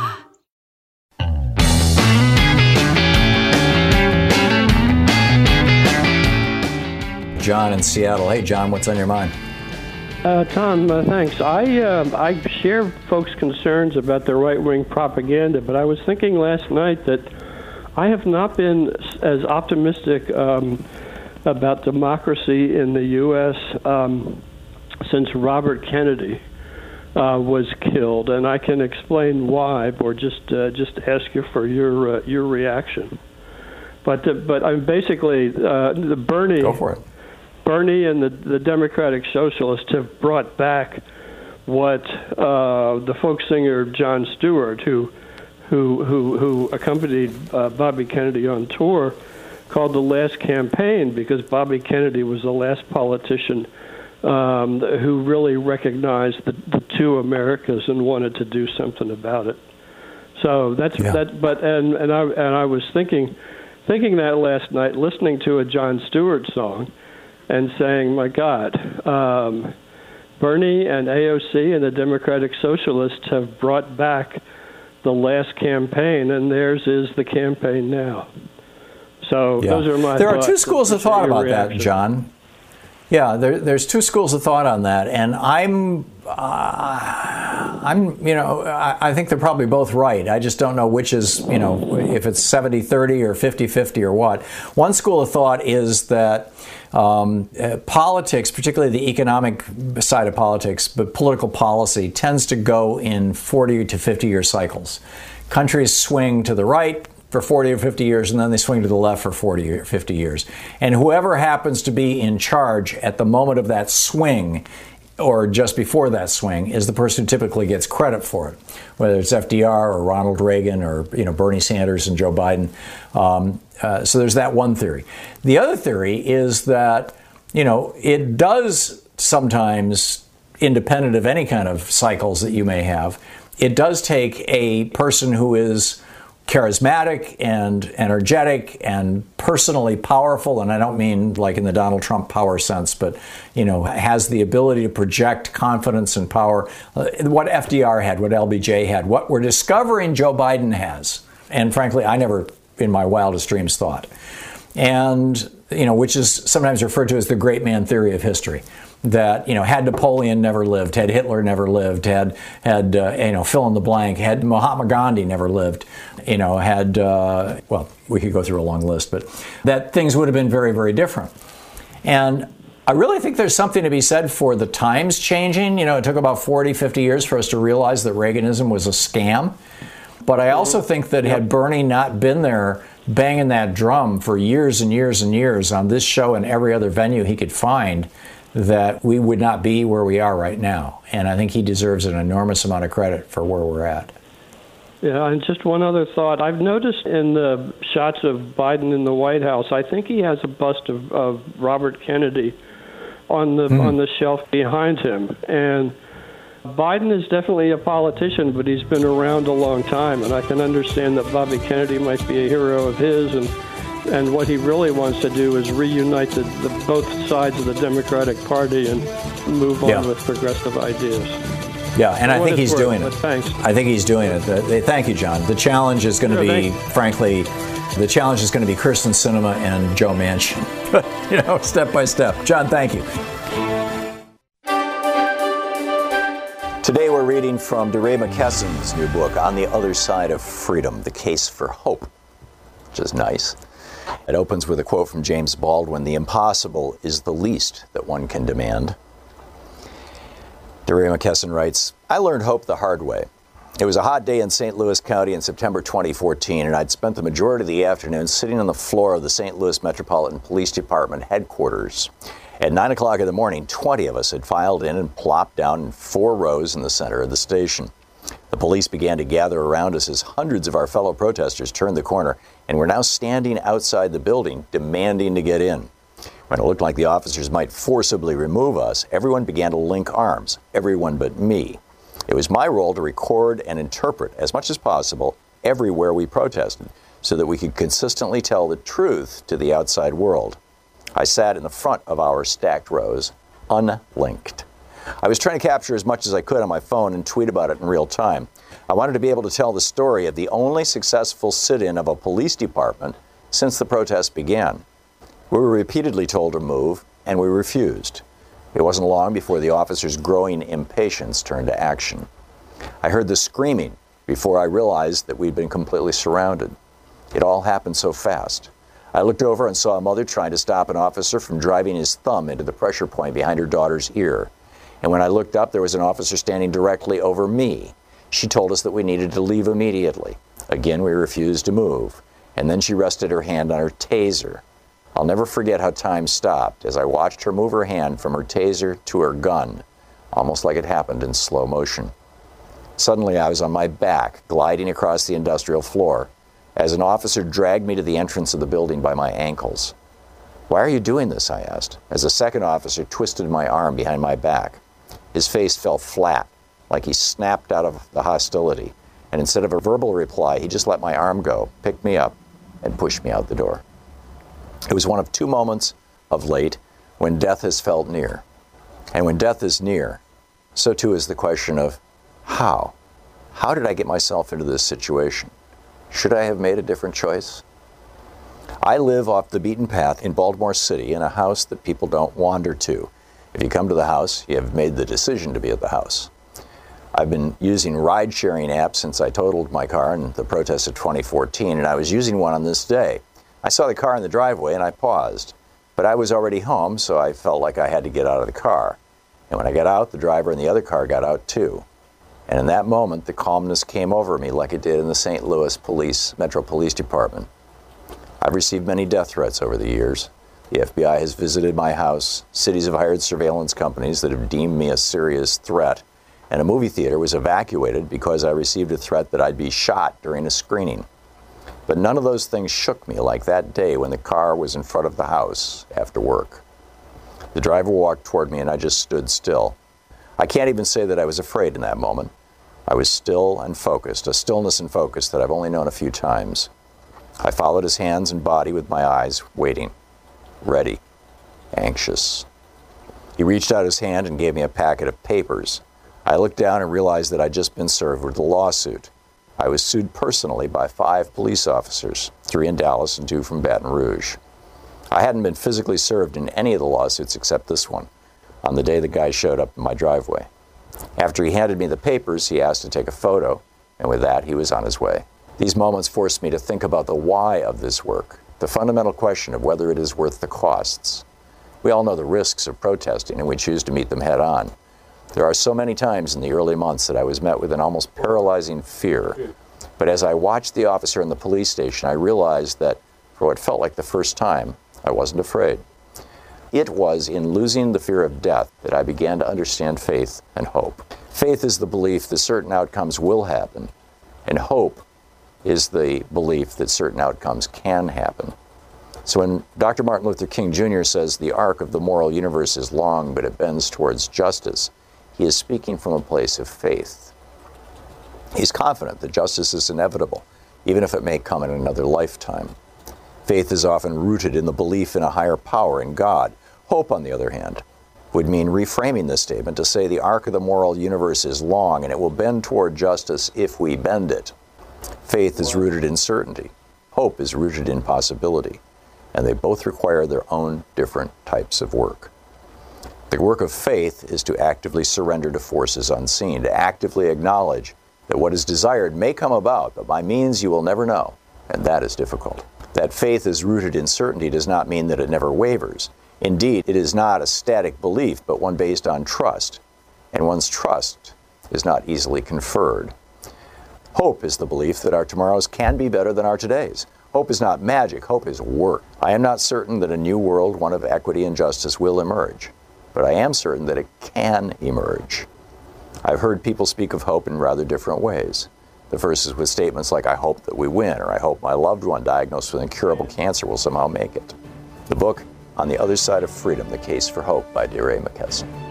John in Seattle. Hey, John, what's on your mind? Uh, Thom, uh, thanks. I uh, I share folks' concerns about the right wing propaganda, but I was thinking last night that I have not been as optimistic um, about democracy in the U.S. Um, since Robert Kennedy uh, was killed, and I can explain why, or just uh, just ask you for your uh, your reaction. But uh, but I'm basically uh, the Bernie. Go for it. Bernie and the, the Democratic Socialists have brought back what uh, the folk singer John Stewart, who who who, who accompanied uh, Bobby Kennedy on tour, called the last campaign because Bobby Kennedy was the last politician um, who really recognized the, the two Americas and wanted to do something about it. So that's Yeah. that. But and and I and I was thinking thinking that last night, listening to a John Stewart song and saying, "My God, um, Bernie and AOC and the Democratic Socialists have brought back the last campaign, and theirs is the campaign now." So Yeah. those are my. There are two schools of thought about that. John. Yeah, there, there's two schools of thought on that, and I'm, uh, I'm, you know, I, I think they're probably both right. I just don't know which is, you know, if it's 70-30 or 50-50 or what. One school of thought is that um, uh, politics, particularly the economic side of politics, but political policy tends to go in 40 to 50 year cycles. Countries swing to the right, for 40 or 50 years, and then they swing to the left for 40 or 50 years. And whoever happens to be in charge at the moment of that swing or just before that swing is the person who typically gets credit for it, whether it's FDR or Ronald Reagan or you know Bernie Sanders and Joe Biden. Um, uh, so there's that one theory. The other theory is that you know it does sometimes, independent of any kind of cycles that you may have, it does take a person who is charismatic and energetic and personally powerful and I don't mean like in the Donald Trump power sense but you know has the ability to project confidence and power. Uh, what FDR had what LBJ had what we're discovering Joe Biden has and frankly I never in my wildest dreams thought. And you know which is sometimes referred to as the great man theory of history that you know had Napoleon never lived, had Hitler never lived, had had uh, you know fill in the blank, had Mahatma Gandhi never lived, you know had uh, well we could go through a long list, but that things would have been very very different. And I really think there's something to be said for the times changing. You know, it took about 40, 50 years for us to realize that Reaganism was a scam. But I also think that had Bernie not been there banging that drum for years and years and years on this show and every other venue he could find, that we would not be where we are right now. And I think he deserves an enormous amount of credit for where we're at. Yeah, and just one other thought. I've noticed in the shots of Biden in the White House, I think he has a bust of, of Robert Kennedy on the mm. on the shelf behind him. And Biden is definitely a politician, but he's been around a long time, and I can understand that Bobby Kennedy might be a hero of his and and what he really wants to do is reunite the, the, both sides of the Democratic Party and move on yeah. with progressive ideas. Yeah, and I think he's doing it. Thanks. I think he's doing it. Uh, thank you, John. The challenge is going to yeah, be, frankly, the challenge is going to be Kyrsten Sinema and Joe Manchin. <laughs> you know, step by step. John, thank you. Today we're reading from DeRay McKesson's new book, On the Other Side of Freedom The Case for Hope, which is nice. It opens with a quote from James Baldwin The impossible is the least that one can demand. DeRay McKesson writes I learned hope the hard way. It was a hot day in St. Louis County in September 2014, and I'd spent the majority of the afternoon sitting on the floor of the St. Louis Metropolitan Police Department headquarters. At 9 o'clock in the morning, 20 of us had filed in and plopped down in four rows in the center of the station. The police began to gather around us as hundreds of our fellow protesters turned the corner and were now standing outside the building demanding to get in. When it looked like the officers might forcibly remove us, everyone began to link arms, everyone but me. It was my role to record and interpret as much as possible everywhere we protested so that we could consistently tell the truth to the outside world. I sat in the front of our stacked rows, unlinked. I was trying to capture as much as I could on my phone and tweet about it in real time. I wanted to be able to tell the story of the only successful sit in of a police department since the protests began. We were repeatedly told to move, and we refused. It wasn't long before the officers' growing impatience turned to action. I heard the screaming before I realized that we'd been completely surrounded. It all happened so fast. I looked over and saw a mother trying to stop an officer from driving his thumb into the pressure point behind her daughter's ear. And when I looked up, there was an officer standing directly over me. She told us that we needed to leave immediately. Again, we refused to move. And then she rested her hand on her taser. I'll never forget how time stopped as I watched her move her hand from her taser to her gun, almost like it happened in slow motion. Suddenly, I was on my back, gliding across the industrial floor, as an officer dragged me to the entrance of the building by my ankles. Why are you doing this? I asked, as a second officer twisted my arm behind my back. His face fell flat, like he snapped out of the hostility. And instead of a verbal reply, he just let my arm go, picked me up, and pushed me out the door. It was one of two moments of late when death has felt near. And when death is near, so too is the question of how? How did I get myself into this situation? Should I have made a different choice? I live off the beaten path in Baltimore City in a house that people don't wander to. If you come to the house, you have made the decision to be at the house. I've been using ride sharing apps since I totaled my car in the protest of 2014, and I was using one on this day. I saw the car in the driveway and I paused, but I was already home, so I felt like I had to get out of the car. And when I got out, the driver in the other car got out too. And in that moment, the calmness came over me like it did in the St. Louis Police Metro Police Department. I've received many death threats over the years. The FBI has visited my house. Cities have hired surveillance companies that have deemed me a serious threat. And a movie theater was evacuated because I received a threat that I'd be shot during a screening. But none of those things shook me like that day when the car was in front of the house after work. The driver walked toward me and I just stood still. I can't even say that I was afraid in that moment. I was still and focused, a stillness and focus that I've only known a few times. I followed his hands and body with my eyes, waiting, ready, anxious. He reached out his hand and gave me a packet of papers. I looked down and realized that I'd just been served with a lawsuit. I was sued personally by five police officers, three in Dallas and two from Baton Rouge. I hadn't been physically served in any of the lawsuits except this one, on the day the guy showed up in my driveway. After he handed me the papers, he asked to take a photo, and with that, he was on his way. These moments forced me to think about the why of this work, the fundamental question of whether it is worth the costs. We all know the risks of protesting, and we choose to meet them head on. There are so many times in the early months that I was met with an almost paralyzing fear. But as I watched the officer in the police station, I realized that for what felt like the first time, I wasn't afraid. It was in losing the fear of death that I began to understand faith and hope. Faith is the belief that certain outcomes will happen, and hope is the belief that certain outcomes can happen. So when Dr. Martin Luther King Jr. says the arc of the moral universe is long, but it bends towards justice, he is speaking from a place of faith. He's confident that justice is inevitable, even if it may come in another lifetime. Faith is often rooted in the belief in a higher power, in God, Hope, on the other hand, would mean reframing this statement to say the arc of the moral universe is long and it will bend toward justice if we bend it. Faith is rooted in certainty. Hope is rooted in possibility. And they both require their own different types of work. The work of faith is to actively surrender to forces unseen, to actively acknowledge that what is desired may come about, but by means you will never know, and that is difficult. That faith is rooted in certainty does not mean that it never wavers. Indeed, it is not a static belief, but one based on trust, and one's trust is not easily conferred. Hope is the belief that our tomorrows can be better than our todays. Hope is not magic, hope is work. I am not certain that a new world, one of equity and justice, will emerge, but I am certain that it can emerge. I've heard people speak of hope in rather different ways. The first is with statements like, I hope that we win, or I hope my loved one diagnosed with incurable cancer will somehow make it. The book, on the Other Side of Freedom The Case for Hope by DeRay McKesson.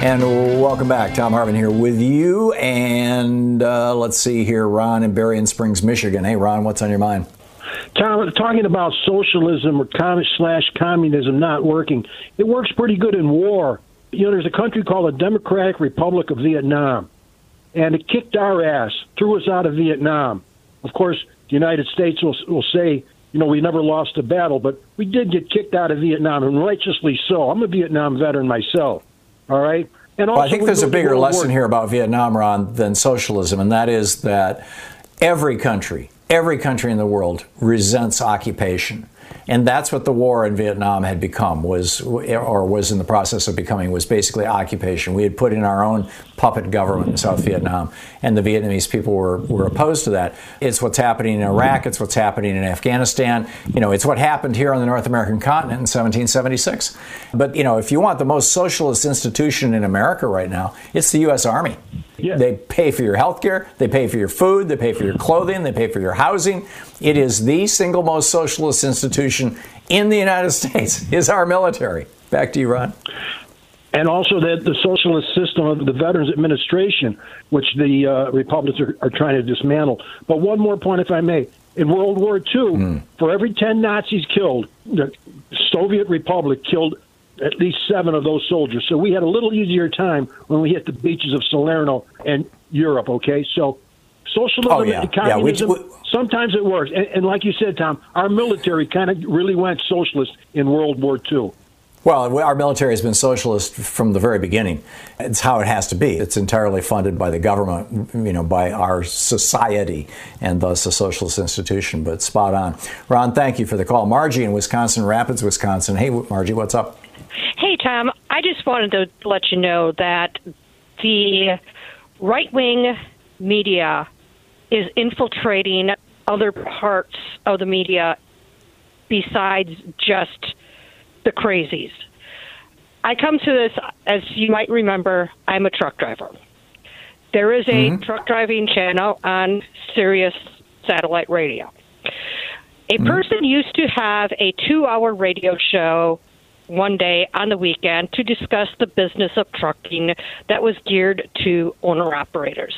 And welcome back. Thom Hartmann here with you. And uh, let's see here, Ron in Berrien Springs, Michigan. Hey, Ron, what's on your mind? Thom, talking about socialism or com- slash communism not working, it works pretty good in war you know, there's a country called the Democratic Republic of Vietnam, and it kicked our ass, threw us out of Vietnam. Of course, the United States will, will say, you know, we never lost a battle, but we did get kicked out of Vietnam, and righteously so. I'm a Vietnam veteran myself. All right. And also, well, I think there's a bigger lesson War. here about Vietnam, Ron, than socialism, and that is that every country, every country in the world resents occupation and that's what the war in Vietnam had become was or was in the process of becoming was basically occupation. We had put in our own puppet government in South Vietnam, and the Vietnamese people were, were opposed to that. It's what's happening in Iraq. It's what's happening in Afghanistan. You know, it's what happened here on the North American continent in 1776. But you know, if you want the most socialist institution in America right now, it's the U.S. Army. Yeah. They pay for your health care, they pay for your food, they pay for your clothing, they pay for your housing. It is the single most socialist institution in the United <laughs> States is our military. Back to you, Ron. And also the, the socialist system of the Veterans Administration, which the uh, Republicans are, are, trying to dismantle. But one more point, if I may. In World War II, mm. for every 10 Nazis killed, the Soviet Republic killed at least seven of those soldiers. So we had a little easier time when we hit the beaches of Salerno and Europe. Okay, so socialism oh, yeah. and communism. Yeah, we, we, sometimes it works, and, and, like you said, Thom, our military kind of really went socialist in World War II. Well, our military has been socialist from the very beginning. It's how it has to be. It's entirely funded by the government, you know, by our society, and thus a socialist institution. But spot on, Ron. Thank you for the call, Margie in Wisconsin Rapids, Wisconsin. Hey, Margie, what's up? Hey, Thom. I just wanted to let you know that the right wing media is infiltrating other parts of the media besides just the crazies. I come to this, as you might remember, I'm a truck driver. There is a mm-hmm. truck driving channel on Sirius satellite radio. A person used to have a two hour radio show one day on the weekend to discuss the business of trucking that was geared to owner operators.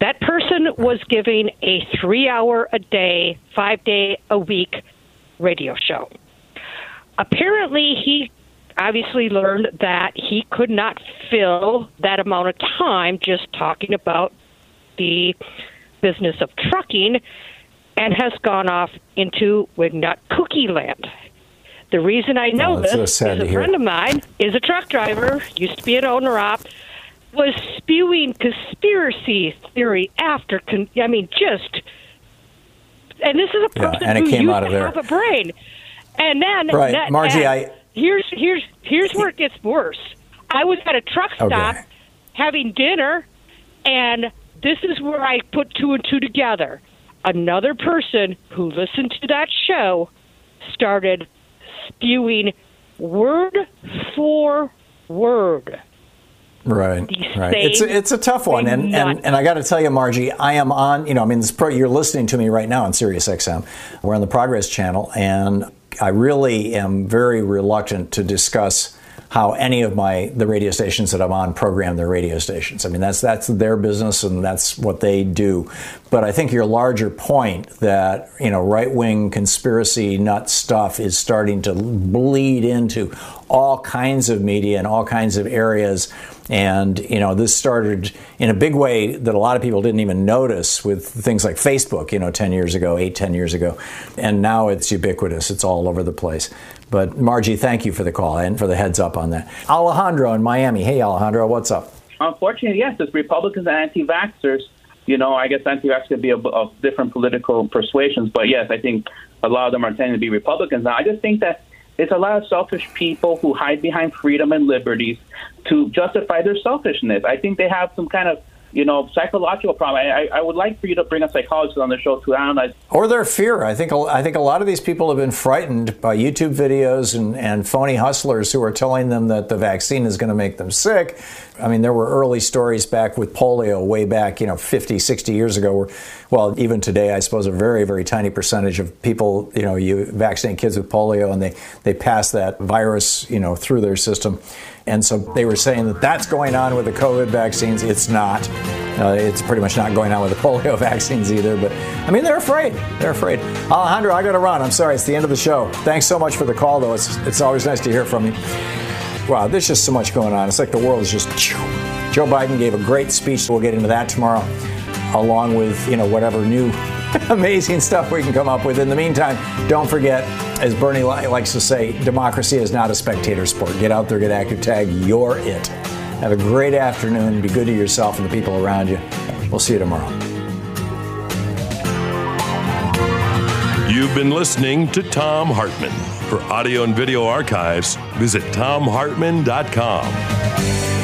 That person was giving a three hour a day, five day a week radio show. Apparently, he obviously learned that he could not fill that amount of time just talking about the business of trucking and has gone off into Wignut Cookie Land. The reason I know Oh, this so is a friend of mine is a truck driver, used to be an owner op, was spewing conspiracy theory after, con- I mean, just, and this is a Yeah, person it who used to have a brain. And then, Right, that- Margie, I- here's here's here's where it gets worse. I was at a truck Okay. stop having dinner, and this is where I put two and two together. Another person who listened to that show started spewing word for word. Right, right. It's a, it's a tough one, and, and and I got to tell you, Margie, I am on. You know, I mean, this pro, you're listening to me right now on Sirius XM. We're on the Progress Channel, and I really am very reluctant to discuss how any of my the radio stations that I'm on program their radio stations. I mean, that's that's their business and that's what they do. But I think your larger point that you know right wing conspiracy nut stuff is starting to bleed into all kinds of media and all kinds of areas. And you know, this started in a big way that a lot of people didn't even notice with things like Facebook. You know, ten years ago, eight, ten years ago, and now it's ubiquitous. It's all over the place. But Margie, thank you for the call and for the heads up on that. Alejandro in Miami. Hey, Alejandro, what's up? Unfortunately, yes, it's Republicans and anti-vaxxers. You know, I guess anti-vax could be of, of different political persuasions, but yes, I think a lot of them are tending to be Republicans. Now, I just think that it's a lot of selfish people who hide behind freedom and liberties to justify their selfishness. I think they have some kind of, you know, psychological problem. I, I, would like for you to bring a psychologist on the show to analyze Or their fear. I think I think a lot of these people have been frightened by YouTube videos and, and phony hustlers who are telling them that the vaccine is going to make them sick. I mean, there were early stories back with polio way back, you know, 50, 60 years ago where, well, even today, I suppose a very, very tiny percentage of people, you know, you vaccinate kids with polio and they, they pass that virus, you know, through their system. And so they were saying that that's going on with the COVID vaccines. It's not. Uh, it's pretty much not going on with the <laughs> polio vaccines either. But I mean, they're afraid. They're afraid. Alejandro, I got to run. I'm sorry. It's the end of the show. Thanks so much for the call, though. It's it's always nice to hear from you. Wow, there's just so much going on. It's like the world is just. Joe Biden gave a great speech. We'll get into that tomorrow, along with you know whatever new <laughs> amazing stuff we can come up with. In the meantime, don't forget, as Bernie likes to say, democracy is not a spectator sport. Get out there, get active, tag. You're it. Have a great afternoon. Be good to yourself and the people around you. We'll see you tomorrow. You've been listening to Thom Hartmann. For audio and video archives, visit thomhartmann.com.